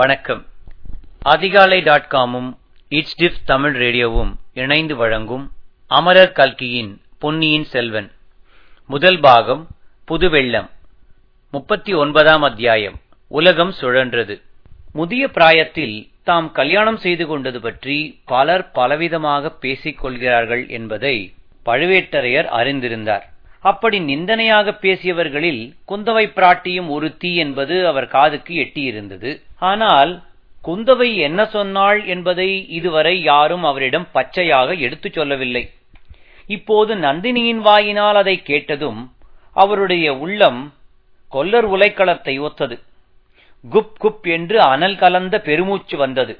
வணக்கம். அதிகாலை டாட் காமும் இட்ஸ்டிஃப் தமிழ் ரேடியோவும் இணைந்து வழங்கும் அமரர் கல்கியின் பொன்னியின் செல்வன். முதல் பாகம் புது வெள்ளம் முப்பத்தி ஒன்பதாம் அத்தியாயம் உலகம் சுழன்றது. முதிய பிராயத்தில் தாம் கல்யாணம் செய்து கொண்டது பற்றி பலர் பலவிதமாக பேசிக் கொள்கிறார்கள் என்பதை பழுவேட்டரையர் அறிந்திருந்தார். அப்படி நிந்தனையாக பேசியவர்களில் குந்தவை பிராட்டியும் ஒருத்தி என்பது அவர் காதுக்கு எட்டியிருந்தது. ஆனால் குந்தவை என்ன சொன்னாள் என்பதை இதுவரை யாரும் அவரிடம் பச்சையாக எடுத்துச் சொல்லவில்லை. இப்போது நந்தினியின் வாயினால் அதை கேட்டதும் அவருடைய உள்ளம் கொல்லர் உலைக்களத்தை ஒத்தது. குப் குப் என்று அனல் கலந்த பெருமூச்சு வந்தது.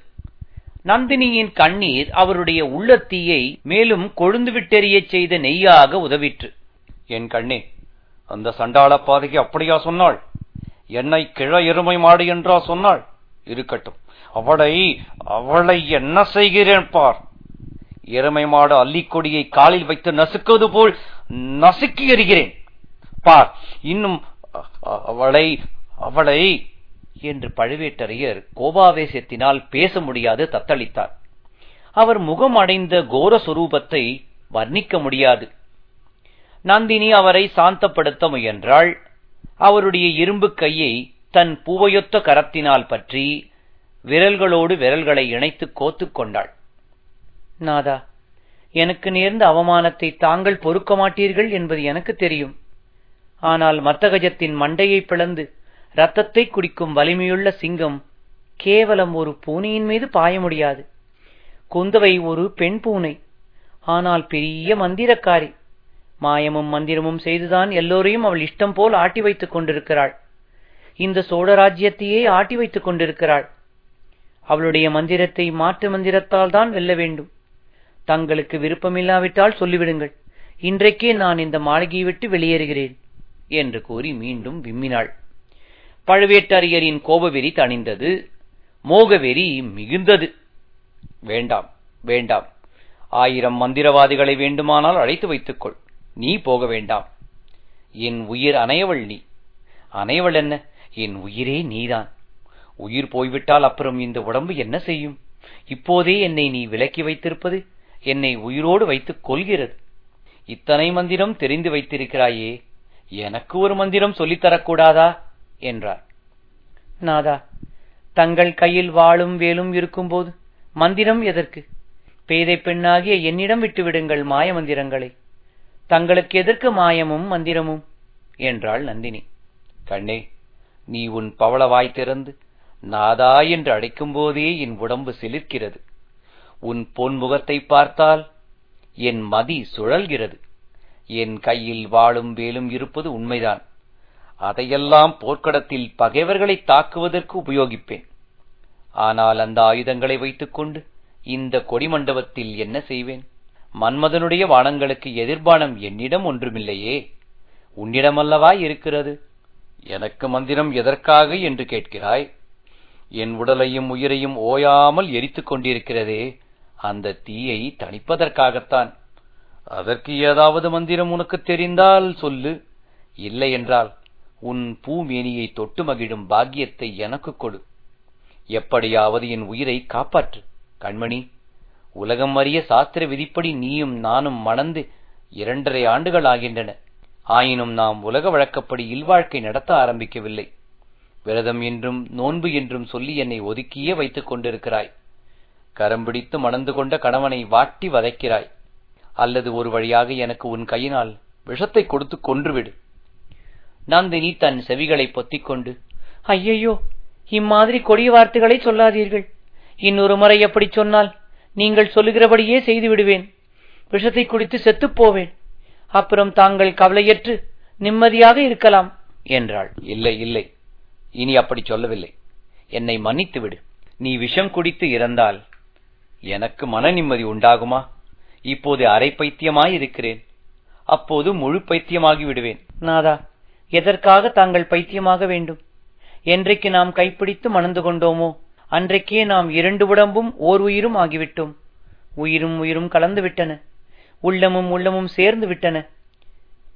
நந்தினியின் கண்ணீர் அவருடைய உள்ளத்தீயை மேலும் கொழுந்து விட்டெறியச் செய்த நெய்யாக உதவிற்று. என் கண்ணே அந்த சண்டாள பாதகி அப்படியா சொன்னாள்? என்னை கிழ எருமை மாடு என்றா சொன்னாள்? இருக்கட்டும். அவளை அவளை என்ன செய்கிறேன் பார்? எருமை மாடு அல்லிக்கொடியை காலில் வைத்து நசுக்குவது போல் நசுக்கி எறிகிறேன். பார் இன்னும் அவளை அவளை என்று பழுவேட்டரையர் கோபாவேசத்தினால் பேச முடியாது தத்தளித்தார். அவர் முகம் அடைந்த கோர சொரூபத்தை வர்ணிக்க முடியாது. நந்தினி அவரை சாந்தப்படுத்த முயன்றாள். அவருடைய இரும்பு கையை தன் பூவையொத்த கரத்தினால் பற்றி விரல்களோடு விரல்களை இணைத்து கோத்துக் கொண்டாள். நாதா எனக்கு நேர்ந்த அவமானத்தை தாங்கள் பொறுக்க மாட்டீர்கள் என்பது எனக்கு தெரியும். ஆனால் மத்தகஜத்தின் மண்டையை பிளந்து ரத்தத்தை குடிக்கும் வலிமையுள்ள சிங்கம் கேவலம் ஒரு பூனையின் மீது பாய முடியாது. குந்தவை ஒரு பெண் பூனை ஆனால் பெரிய மந்திரக்காரி. மாயமும் மந்திரமும் செய்துதான் எல்லோரையும் அவள் இஷ்டம் போல் ஆட்டி வைத்துக் கொண்டிருக்கிறாள். இந்த சோழராஜ்யத்தையே ஆட்டி வைத்துக் கொண்டிருக்கிறாள். அவளுடைய மந்திரத்தை மாற்று மந்திரத்தால் தான் வெல்ல வேண்டும். தங்களுக்கு விருப்பமில்லாவிட்டால் சொல்லிவிடுங்கள். இன்றைக்கே நான் இந்த மாளிகையை விட்டு வெளியேறுகிறேன் என்று கூறி மீண்டும் விம்மினாள். பழுவேட்டரையரின் கோபவெறி தணிந்தது. மோகவெறி மிகுந்தது. வேண்டாம் வேண்டாம். ஆயிரம் மந்திரவாதிகளை வேண்டுமானால் அழைத்து வைத்துக்கொள் நீ போக வேண்டாம். என் உயிர் அனையவள் நீ. அனைவள் என்ன? என் உயிரே நீதான். உயிர் போய்விட்டால் அப்புறம் இந்த உடம்பு என்ன செய்யும்? இப்போதே என்னை நீ விலக்கி வைத்திருப்பது என்னை உயிரோடு வைத்துக் கொள்கிறது. இத்தனை மந்திரம் தெரிந்து வைத்திருக்கிறாயே எனக்கு ஒரு மந்திரம் சொல்லித்தரக்கூடாதா என்றார். நாதா தங்கள் கையில் வாளும் வேலும் இருக்கும்போது மந்திரம் எதற்கு? பேதை பெண்ணாகிய என்னிடம் விட்டுவிடுங்கள் மாய மந்திரங்களை. தங்களுக்கு எதற்கு மாயமும் மந்திரமும்? என்றாள் நந்தினி. கண்ணே நீ உன் பவள வாய் திறந்து நாதா என்று அழைக்கும் போதே என் உடம்பு சிலிர்க்கிறது. உன் பொன்முகத்தை பார்த்தால் என் மதி சுழல்கிறது. என் கையில் வாழும் வேலும் இருப்பது உண்மைதான். அதையெல்லாம் போர்க்களத்தில் பகைவர்களை தாக்குவதற்கு உபயோகிப்பேன். ஆனால் அந்த ஆயுதங்களை வைத்துக்கொண்டு இந்த கொடிமண்டபத்தில் என்ன செய்வேன்? மன்மதனுடைய வானங்களுக்கு எதிர்பானம் என்னிடம் ஒன்றுமில்லையே. உன்னிடமல்லவா இருக்கிறது? எனக்கு மந்திரம் எதற்காக என்று கேட்கிறாய்? என் உடலையும் உயிரையும் ஓயாமல் எரித்துக் கொண்டிருக்கிறதே அந்த தீயை தணிப்பதற்காகத்தான். அதற்கு ஏதாவது மந்திரம் உனக்கு தெரிந்தால் சொல்லு. இல்லை என்றால் உன் பூமேனியை தொட்டு மகிழும் பாக்கியத்தை எனக்கு கொடு. எப்படியாவது என் உயிரை காப்பாற்று. கண்மணி. உலகம் அறிய சாஸ்திர விதிப்படி நீயும் நானும் மணந்து இரண்டரை ஆண்டுகள் ஆகின்றன. ஆயினும் நாம் உலக வழக்கப்படி இல்வாழ்க்கை நடத்த ஆரம்பிக்கவில்லை. விரதம் என்றும் நோன்பு என்றும் சொல்லி என்னை ஒதுக்கியே வைத்துக் கொண்டிருக்கிறாய். கரம் பிடித்து மணந்து கொண்ட கணவனை வாட்டி வதைக்கிறாய். அல்லது ஒரு வழியாக எனக்கு உன் கையினால் விஷத்தை கொடுத்து கொன்றுவிடு. நந்தினி தன் செவிகளை பொத்திக் கொண்டு ஐயையோ இம்மாதிரி கொடிய வார்த்தைகளை சொல்லாதீர்கள். இன்னொரு முறை எப்படி சொன்னால் நீங்கள் சொல்லுகிறபடியே செய்து விடுவேன் விஷத்தை குடித்து செத்துப் போவேன். அப்புறம் தாங்கள் கவலையற்று நிம்மதியாக இருக்கலாம் என்றாள். இல்லை இல்லை. இனி அப்படி சொல்லவில்லை. என்னை மன்னித்து விடு நீ விஷம் குடித்து இறந்தால் எனக்கு மன நிம்மதி உண்டாகுமா? இப்போது அரை பைத்தியமாய் இருக்கிறேன். அப்போது முழு பைத்தியமாகி விடுவேன். நாதா எதற்காக தாங்கள் பைத்தியமாக வேண்டும்? என்றைக்கு நாம் கைப்பிடித்து மணந்து கொண்டோமோ? அன்றைக்கே நாம் இரண்டு உடம்பும் ஓர் உயிரும் ஆகிவிட்டோம். உயிரும் உயிரும் கலந்து விட்டன. உள்ளமும் உள்ளமும் சேர்ந்து விட்டன.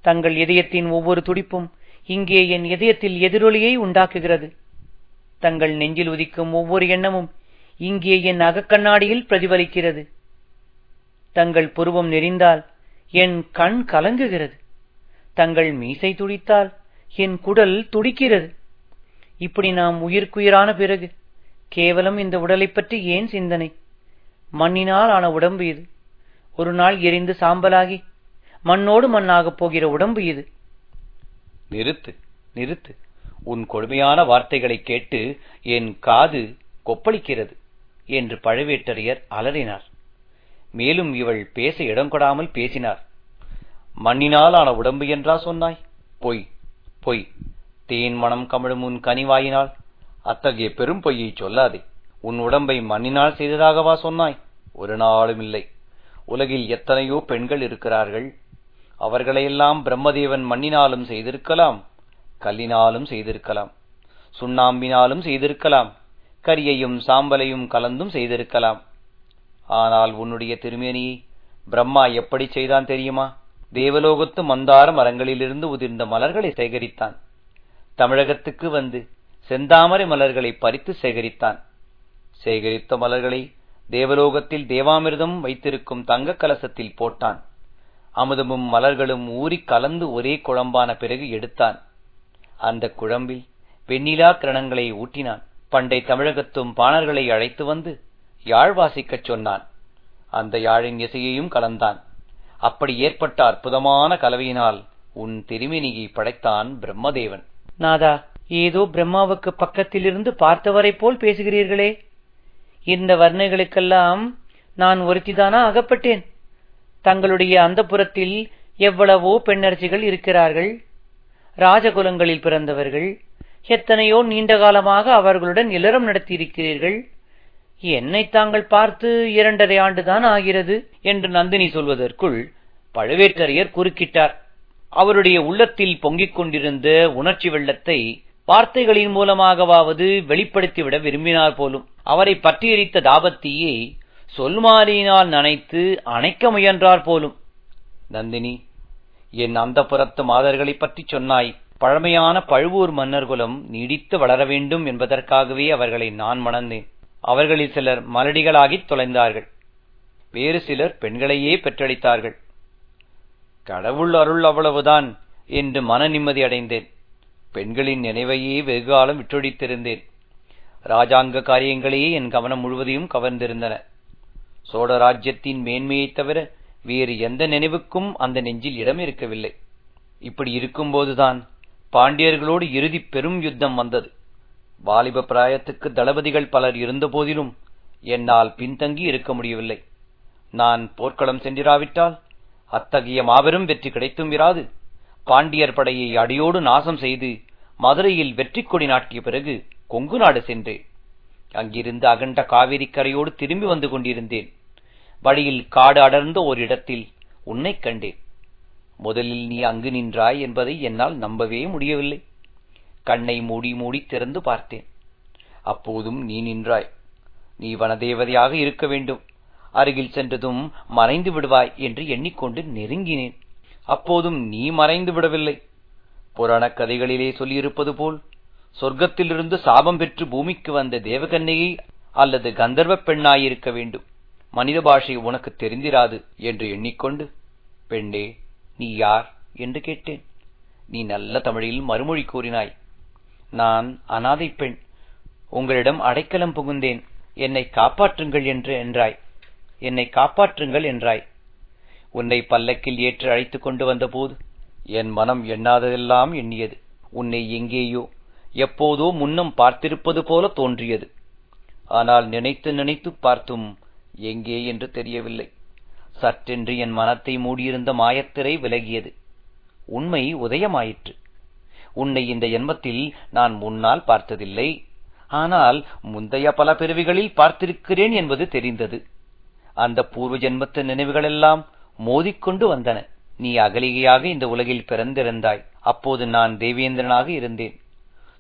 தங்கள் இதயத்தின் ஒவ்வொரு துடிப்பும் இங்கே என் இதயத்தில் எதிரொலியை உண்டாக்குகிறது. தங்கள் நெஞ்சில் உதிக்கும் ஒவ்வொரு எண்ணமும் இங்கே என் அகக்கண்ணாடியில் பிரதிபலிக்கிறது. தங்கள் புருவம் நெறிந்தால் என் கண் கலங்குகிறது. தங்கள் மீசை துடித்தால் என் குடல் துடிக்கிறது. இப்படி நாம் உயிர்க்குயிரான பிறகு கேவலம் இந்த உடலைப் பற்றி ஏன் சிந்தனை? மண்ணினால் ஆன உடம்பு இது. ஒரு நாள் எரிந்து சாம்பலாகி மண்ணோடு மண்ணாகப் போகிற உடம்பு இது. நிறுத்து நிறுத்து. உன் கொடுமையான வார்த்தைகளைக் கேட்டு என் காது கொப்பளிக்கிறது என்று பழுவேட்டரையர் அலறினார். மேலும் இவள் பேச இடம் கொடாமல் பேசினார். மண்ணினால் ஆன உடம்பு என்றா சொன்னாய்? பொய் பொய். தேன் மனம் கமழும் உன் கனிவாயினால். அத்தகைய பெரும் பொய்யை சொல்லாதே. உன் உடம்பை மண்ணினால் செய்ததாகவா சொன்னாய்? ஒரு நாளும் இல்லை. உலகில் எத்தனையோ பெண்கள் இருக்கிறார்கள். அவர்களையெல்லாம் பிரம்மதேவன் மண்ணினாலும் செய்திருக்கலாம் கல்லினாலும் செய்திருக்கலாம் சுண்ணாம்பினாலும் செய்திருக்கலாம் கரியையும் சாம்பலையும் கலந்தும் செய்திருக்கலாம். ஆனால் உன்னுடைய திருமேனியை பிரம்மா எப்படி செய்தான் தெரியுமா? தேவலோகத்து மந்தார மரங்களிலிருந்து உதிர்ந்த மலர்களை சேகரித்தான். தமிழகத்துக்கு வந்து செந்தாமரை மலர்களை பறித்து சேகரித்தான். சேகரித்த மலர்களை தேவலோகத்தில் தேவாமிர்தம் வைத்திருக்கும் தங்க கலசத்தில் போட்டான். அமுதமும் மலர்களும் ஊறி கலந்து ஒரே குழம்பான பிறகு எடுத்தான். அந்த குழம்பில் வெண்ணிலா கிரணங்களை ஊட்டினான். பண்டை தமிழகத்தும் பாணர்களை அழைத்து வந்து யாழ் வாசிக்கச் சொன்னான். அந்த யாழின் இசையையும் கலந்தான். அப்படி ஏற்பட்ட அற்புதமான கலவையினால் உன் திருமேனியை படைத்தான் பிரம்மதேவன். நாதா ஏதோ பிரம்மாவுக்கு பக்கத்திலிருந்து பார்த்தவரைப் போல் பேசுகிறீர்களே. இந்த வர்ணைகளுக்கெல்லாம் நான் ஒருத்திதானா அகப்பட்டேன். தங்களுடைய அந்தப்புறத்தில் எவ்வளவோ பெண்ணரசிகள் இருக்கிறார்கள். ராஜகுலங்களில் பிறந்தவர்கள். எத்தனையோ நீண்ட காலமாக அவர்களுடன் இளரம் நடத்தியிருக்கிறீர்கள். என்னை தாங்கள் பார்த்து இரண்டரை ஆண்டுதான் ஆகிறது என்று நந்தினி சொல்வதற்குள் பழுவேட்டரையர் குறுக்கிட்டார். அவருடைய உள்ளத்தில் பொங்கிக் கொண்டிருந்த உணர்ச்சி வெள்ளத்தை வார்த்தைகளின் மூலமாகவாவது வெளிப்படுத்திவிட விரும்பினார் போலும் அவரை பற்றியரித்த தாபத்தியை சொல்மாரியினால் நனைத்து அணைக்க முயன்றார் போலும். நந்தினி என் அந்த புறத்து மாதர்களைப் பற்றி சொன்னாய். பழமையான பழுவூர் மன்னர் குலம் நீடித்து வளர வேண்டும் என்பதற்காகவே அவர்களை நான் மணந்தேன். அவர்களில் சிலர் மலடிகளாகித் தொலைந்தார்கள். வேறு சிலர் பெண்களையே பெற்றளித்தார்கள். கடவுள் அருள் அவ்வளவுதான் என்று மன நிம்மதி அடைந்தேன். பெண்களின் நினைவையே வெகுகாலம் விட்டொழித்திருந்தேன். ராஜாங்க காரியங்களையே என் கவனம் முழுவதையும் கவர்ந்திருந்தன. சோழ ராஜ்யத்தின் மேன்மையைத் தவிர வேறு எந்த நினைவுக்கும் அந்த நெஞ்சில் இடம் இருக்கவில்லை. இப்படி இருக்கும்போதுதான் பாண்டியர்களோடு இறுதி பெரும் யுத்தம் வந்தது. வாலிப பிராயத்துக்கு தளபதிகள் பலர் இருந்த போதிலும் என்னால் பின்தங்கி இருக்க முடியவில்லை. நான் போர்க்களம் சென்றிராவிட்டால் அத்தகைய மாபெரும் வெற்றி கிடைத்தும் இராது பாண்டியர் படையை அடியோடு நாசம் செய்து மதுரையில் வெற்றி கொடி நாட்டிய பிறகு கொங்கு நாடு சென்றேன். அங்கிருந்து அகண்ட காவிரி கரையோடு திரும்பி வந்து கொண்டிருந்தேன். வழியில் காடு அடர்ந்த ஒரு இடத்தில் உன்னைக் கண்டேன். முதலில் நீ அங்கு நின்றாய் என்பதை என்னால் நம்பவே முடியவில்லை. கண்ணை மூடி மூடி திறந்து பார்த்தேன். அப்போதும் நீ நின்றாய். நீ வனதேவதையாக இருக்க வேண்டும். அருகில் சென்றதும் மறைந்து விடுவாய் என்று எண்ணிக்கொண்டு நெருங்கினேன். அப்போதும் நீ மறைந்து விடவில்லை. புராணக் கதைகளிலே சொல்லியிருப்பது போல் சொர்க்கத்திலிருந்து சாபம் பெற்று பூமிக்கு வந்த தேவகன்னையை அல்லது கந்தர்வ பெண்ணாயிருக்க வேண்டும். மனித பாஷை உனக்கு தெரிந்திராது என்று எண்ணிக்கொண்டு பெண்ணே நீ யார்? என்று கேட்டேன். நீ நல்ல தமிழில் மறுமொழி கூறினாய். நான் அனாதை பெண். உங்களிடம் அடைக்கலம் புகுந்தேன். என்னை காப்பாற்றுங்கள் என்று என்றாய். என்னை காப்பாற்றுங்கள் என்றாய். உன்னை பல்லக்கில் ஏற்று அழைத்துக் கொண்டு வந்தபோது என் மனம் எண்ணாததெல்லாம் எண்ணியது. உன்னை எங்கேயோ எப்போதோ முன்னம் பார்த்திருப்பது போல தோன்றியது. ஆனால் நினைத்து நினைத்து பார்த்தும் எங்கே என்று தெரியவில்லை. சற்றென்று என் மனத்தை மூடியிருந்த மாயத்திரை விலகியது. உண்மை உதயமாயிற்று. உன்னை இந்த ஜென்மத்தில் நான் முன்னால் பார்த்ததில்லை. ஆனால் முந்தைய பல பிறவிகளில் பார்த்திருக்கிறேன் என்பது தெரிந்தது. அந்த பூர்வ ஜென்மத்து நினைவுகளெல்லாம் மோதிக்கொண்டு வந்தன. நீ அகலிகையாக இந்த உலகில் பிறந்திருந்தாய். அப்போது நான் தேவேந்திரனாக இருந்தேன்.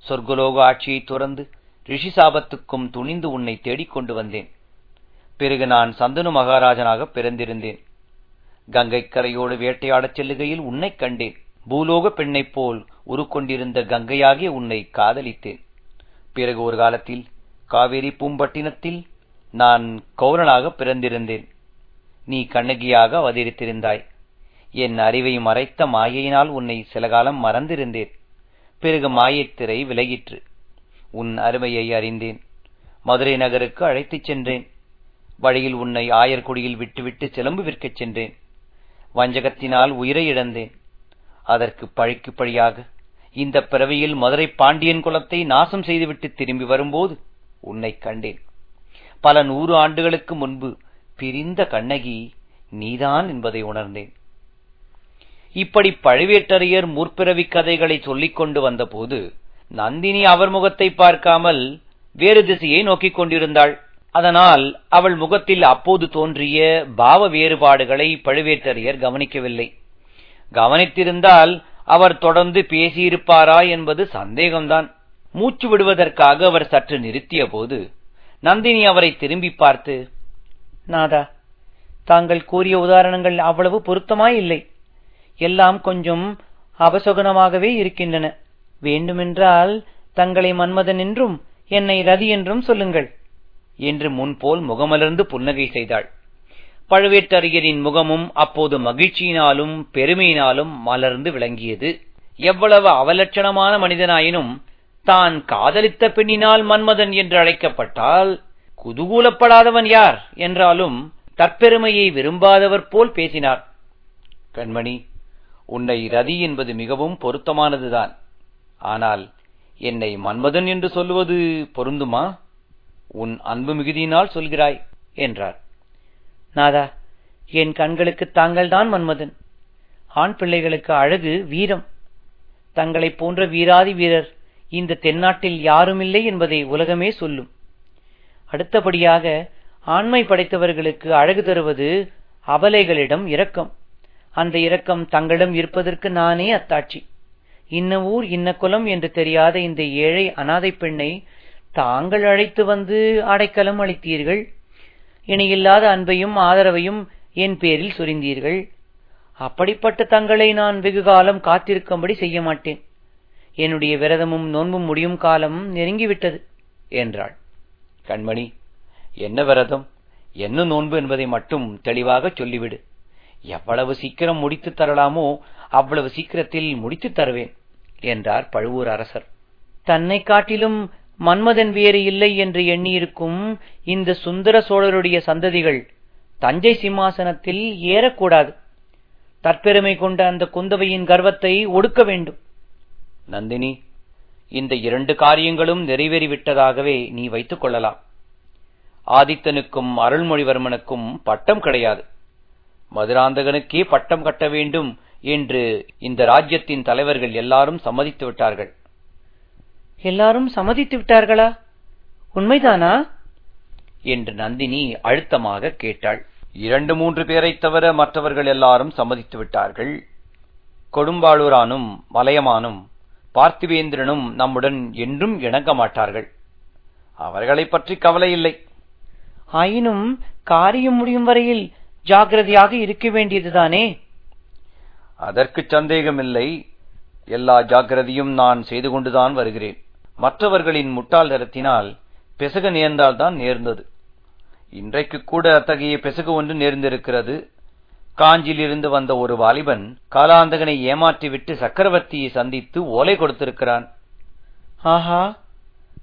சொர்க்கலோக ஆட்சியை துறந்து ரிஷி சாபத்துக்கும் துணிந்து உன்னை தேடிக்கொண்டு வந்தேன். பிறகு நான் சந்தனு மகாராஜனாக பிறந்திருந்தேன். கங்கைக்கரையோடு வேட்டையாடச் செல்லுகையில் உன்னைக் கண்டேன். பூலோக பெண்ணைப் போல் உருக்கொண்டிருந்த கங்கையாகிய உன்னை காதலித்தேன். பிறகு ஒரு காலத்தில் காவேரி பூம்பட்டினத்தில் நான் கௌரனாக பிறந்திருந்தேன். நீ கண்ணகியாக அவதரித்திருந்தாய். என் அறிவை மறைத்த மாயையினால் உன்னை சில காலம் மறந்திருந்தேன். பிறகு மாயத்திரை விலகிற்று. உன் அருமையை அறிந்தேன். மதுரை நகருக்கு அழைத்துச் சென்றேன். வழியில் உன்னை ஆயர்குடியில் விட்டுவிட்டு சிலம்பு விற்கச் சென்றேன். வஞ்சகத்தினால் உயிரை இழந்தேன். அதற்கு பழிக்கு பழியாக இந்த பிறவியில் மதுரை பாண்டியன் குலத்தை நாசம் செய்துவிட்டு திரும்பி வரும்போது உன்னை கண்டேன். பல நூறு ஆண்டுகளுக்கு முன்பு பிரிந்த கண்ணகி நீதான் என்பதை உணர்ந்தேன். இப்படி பழுவேட்டரையர் முற்பிறவி கதைகளை சொல்லிக் கொண்டு வந்தபோது நந்தினி அவர் முகத்தை பார்க்காமல் வேறு திசையை நோக்கிக் கொண்டிருந்தாள். அதனால் அவள் முகத்தில் அப்போது தோன்றிய பாவ வேறுபாடுகளை பழுவேட்டரையர் கவனிக்கவில்லை. கவனித்திருந்தால் அவர் தொடர்ந்து பேசியிருப்பாரா என்பது சந்தேகம்தான். மூச்சு விடுவதற்காக அவர் சற்று நிறுத்திய போது நந்தினி அவரை திரும்பி பார்த்து நாதா தாங்கள் கூறிய உதாரணங்கள் அவ்வளவு பொருத்தமாயில்லை எல்லாம் கொஞ்சம் அபசகுனமாகவே இருக்கின்றன. வேண்டுமென்றால் தங்களை மன்மதன் என்றும் என்னை ரதி என்றும் சொல்லுங்கள். என்று முன்போல் முகமலர்ந்து புன்னகை செய்தாள். பழுவேட்டரையரின் முகமும் அப்போது மகிழ்ச்சியினாலும் பெருமையினாலும் மலர்ந்து விளங்கியது. எவ்வளவு அவலட்சணமான மனிதனாயினும் தான் காதலித்த பெண்ணினால் மன்மதன் என்று அழைக்கப்பட்டால் குதூகூலப்படாதவன் யார்? என்றாலும் தற்பெருமையை விரும்பாதவர் போல் பேசினார். கண்மணி உன்னை ரதி என்பது மிகவும் பொருத்தமானதுதான். ஆனால் என்னை மன்மதன் என்று சொல்லுவது பொருந்துமா? உன் அன்பு மிகுதியினால் சொல்கிறாய் என்றார். நாதா என் கண்களுக்கு தாங்கள்தான் மன்மதன். ஆண் பிள்ளைகளுக்கு அழகு வீரம். தங்களைப் போன்ற வீராதி வீரர் இந்த தென்னாட்டில் யாருமில்லை என்பதை உலகமே சொல்லும். அடுத்தபடியாக ஆண்மை படைத்தவர்களுக்கு அழகு தருவது அபலைகளிடம் இரக்கம். அந்த இரக்கம் தங்களிடம் இருப்பதற்கு நானே அத்தாட்சி. இன்ன ஊர் இன்ன குலம் என்று தெரியாத இந்த ஏழை அனாதை பெண்ணை தாங்கள் அழைத்து வந்து அடைக்கலம் அளித்தீர்கள். இணையில்லாத அன்பையும் ஆதரவையும் என் பேரில் சொரிந்தீர்கள். அப்படிப்பட்ட தங்களை நான் வெகுகாலம் காத்திருக்கும்படி செய்ய மாட்டேன். என்னுடைய விரதமும் நோன்பும் முடியும் காலம் நெருங்கிவிட்டது என்றாள். கண்மணி என்ன விரதம்? என்ன நோன்பு என்பதை மட்டும் தெளிவாக சொல்லிவிடு. எவ்வளவு சீக்கிரம் முடித்து தரலாமோ அவ்வளவு சீக்கிரத்தில் முடித்து தருவேன் என்றார் பழுவூர் அரசர். தன்னை காட்டிலும் மன்மதன் வேறு இல்லை என்று எண்ணியிருக்கும் இந்த சுந்தர சோழருடைய சந்ததிகள் தஞ்சை சிம்மாசனத்தில் ஏறக்கூடாது. தற்பெருமை கொண்ட அந்த குந்தவையின் கர்வத்தை ஒடுக்க வேண்டும். நந்தினி இந்த இரண்டு காரியங்களும் நிறைவேறிவிட்டதாகவே நீ வைத்துக் கொள்ளலாம். ஆதித்தனுக்கும் அருள்மொழிவர்மனுக்கும் பட்டம் கிடையாது. மதுராந்தகனுக்கே பட்டம் கட்ட வேண்டும் என்று இந்த ராஜ்யத்தின் தலைவர்கள் எல்லாரும் சம்மதித்து விட்டார்கள். எல்லாரும் சம்மதித்து விட்டார்களா? உண்மைதானா? என்று நந்தினி அழுத்தமாக கேட்டாள். இரண்டு மூன்று பேரைத் தவிர மற்றவர்கள் எல்லாரும் சம்மதித்து விட்டார்கள். கொடும்பாளூரானும் மலையமானும் பார்த்திவேந்திரனும் நம்முடன் என்றும் இணங்க மாட்டார்கள். அவர்களைப் பற்றி கவலை இல்லை. ஆயினும் காரியம் முடியும் வரையில் ஜாகிரதையாக இருக்க வேண்டியதுதானே? அதற்கு சந்தேகமில்லை. எல்லா ஜாக்கிரதையும் நான் செய்து கொண்டுதான் வருகிறேன். மற்றவர்களின் முட்டாள் தரத்தினால் பெசக நேர்ந்தால்தான் நேர்ந்தது. இன்றைக்கு கூட அத்தகைய பெசகு ஒன்று நேர்ந்திருக்கிறது. காஞ்சியிலிருந்து வந்த ஒரு வாலிபன் காலாந்தகனை ஏமாற்றிவிட்டு சக்கரவர்த்தியை சந்தித்து ஓலை கொடுத்திருக்கிறான். ஆஹா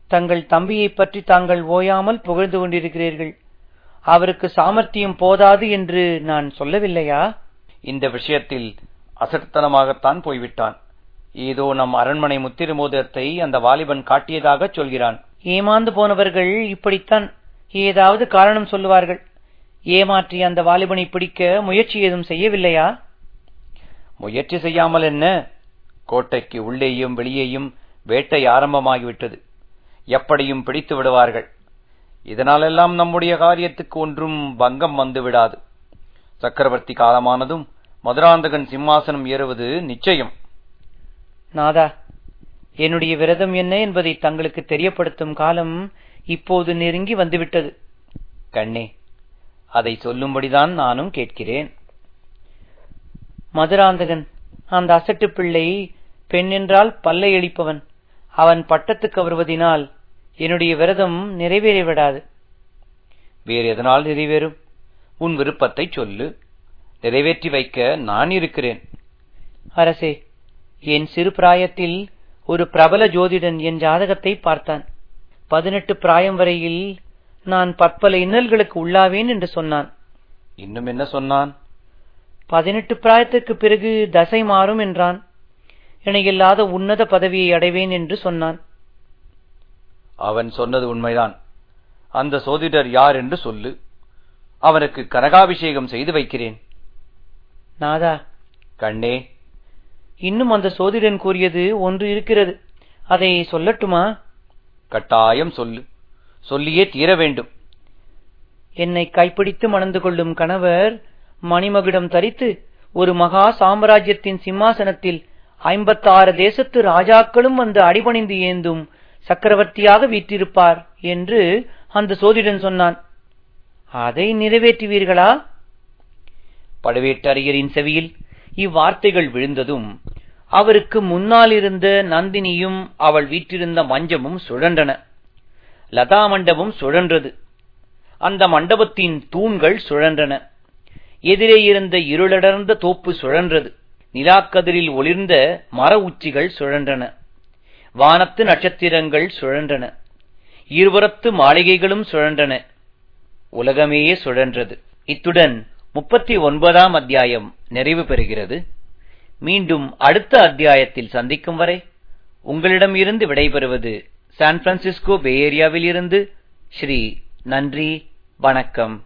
தங்கள் தம்பியைப் பற்றி தாங்கள் ஓயாமல் புகழ்ந்து கொண்டிருக்கிறீர்கள். அவருக்கு சாமர்த்தியம் போதாது என்று நான் சொல்லவில்லையா? இந்த விஷயத்தில் அசட்டுத்தனமாகத்தான் போய்விட்டான். ஏதோ நம் அரண்மனை முத்திரு மோதிரத்தை அந்த வாலிபன் காட்டியதாகச் சொல்கிறான். ஏமாந்து போனவர்கள் இப்படித்தான் ஏதாவது காரணம் சொல்லுவார்கள். ஏமாற்றி அந்த வாலிபனை பிடிக்க முயற்சி ஏதும் செய்யவில்லையா? முயற்சி செய்யாமல் என்ன? கோட்டைக்கு உள்ளேயும் வெளியேயும் வேட்டை ஆரம்பமாகிவிட்டது. எப்படியும் பிடித்து விடுவார்கள். இதனாலெல்லாம் நம்முடைய காரியத்துக்கு ஒன்றும் பங்கம் வந்து விடாது சக்கரவர்த்தி காலமானதும் மதுராந்தகன் சிம்மாசனம் ஏறுவது நிச்சயம். நாதா என்னுடைய விரதம் என்ன என்பதை தங்களுக்கு தெரியப்படுத்தும் காலம் இப்போது நெருங்கி வந்துவிட்டது. கண்ணே அதை சொல்லும்படிதான் நானும் கேட்கிறேன். மதுராந்தகன் அந்த அசட்டு பிள்ளை பெண் என்றால் பல்லை எழிப்பவன். அவன் பட்டத்துக்கு வருவதினால் என்னுடைய விரதம் நிறைவேறிவிடாது. வேறு எதனால் நிறைவேறும்? உன் விருப்பத்தை சொல்லு. நிறைவேற்றி வைக்க நான் இருக்கிறேன். அரசே என் சிறு பிராயத்தில் ஒரு பிரபல ஜோதிடன் என் ஜாதகத்தை பார்த்தான். பதினெட்டு பிராயம் வரையில் நான் பற்பல இன்னல்களுக்கு உள்ளாவேன் என்று சொன்னான். இன்னும் என்ன சொன்னான்? பதினெட்டு பிராயத்துக்கு பிறகு தசை மாறும் என்றான். இணையில்லாத உன்னத பதவியை அடைவேன் என்று சொன்னான். அவன் சொன்னது உண்மைதான். அந்த சோதிடர் யார் என்று சொல்லு. அவனுக்கு கனகாபிஷேகம் செய்து வைக்கிறேன். நாதா. கண்ணே. இன்னும் அந்த சோதிடன் கூறியது ஒன்று இருக்கிறது. அதை சொல்லட்டுமா? கட்டாயம் சொல்லு. சொல்லியே தீர வேண்டும். என்னை கைப்பிடித்து மணந்து கொள்ளும் கணவர் மணிமகுடம் தரித்து ஒரு மகா சாம்ராஜ்யத்தின் சிம்மாசனத்தில் ஐம்பத்தாறு தேசத்து ராஜாக்களும் வந்து அடிபணிந்து ஏந்தும் சக்கரவர்த்தியாக வீற்றிருப்பார் என்று அந்த சோதிடன் சொன்னான். அதை நிறைவேற்றுவீர்களா? பழுவேட்டரையரின் செவியில் இவ்வார்த்தைகள் விழுந்ததும் அவருக்கு முன்னால் இருந்த நந்தினியும் அவள் வீற்றிருந்த மஞ்சமும் சுழன்றன. லதா மண்டபம் சுழன்றது. அந்த மண்டபத்தின் தூண்கள் சுழன்றன. எதிரே இருந்த இருளடர்ந்த தோப்பு சுழன்றது. நிலாக்கதிரில் ஒளிர்ந்த மர உச்சிகள் சுழன்றன. வானத்து நட்சத்திரங்கள் சுழன்றன. இருபுறத்து மாளிகைகளும் சுழன்றன. உலகமே சுழன்றது. இத்துடன் முப்பத்தி ஒன்பதாம் அத்தியாயம் நிறைவு பெறுகிறது. மீண்டும் அடுத்த அத்தியாயத்தில் சந்திக்கும் வரை உங்களிடம் இருந்து விடைபெறுவது சான் பிரான்சிஸ்கோ பே ஏரியாவில் இருந்து ஸ்ரீ நன்றி வணக்கம்.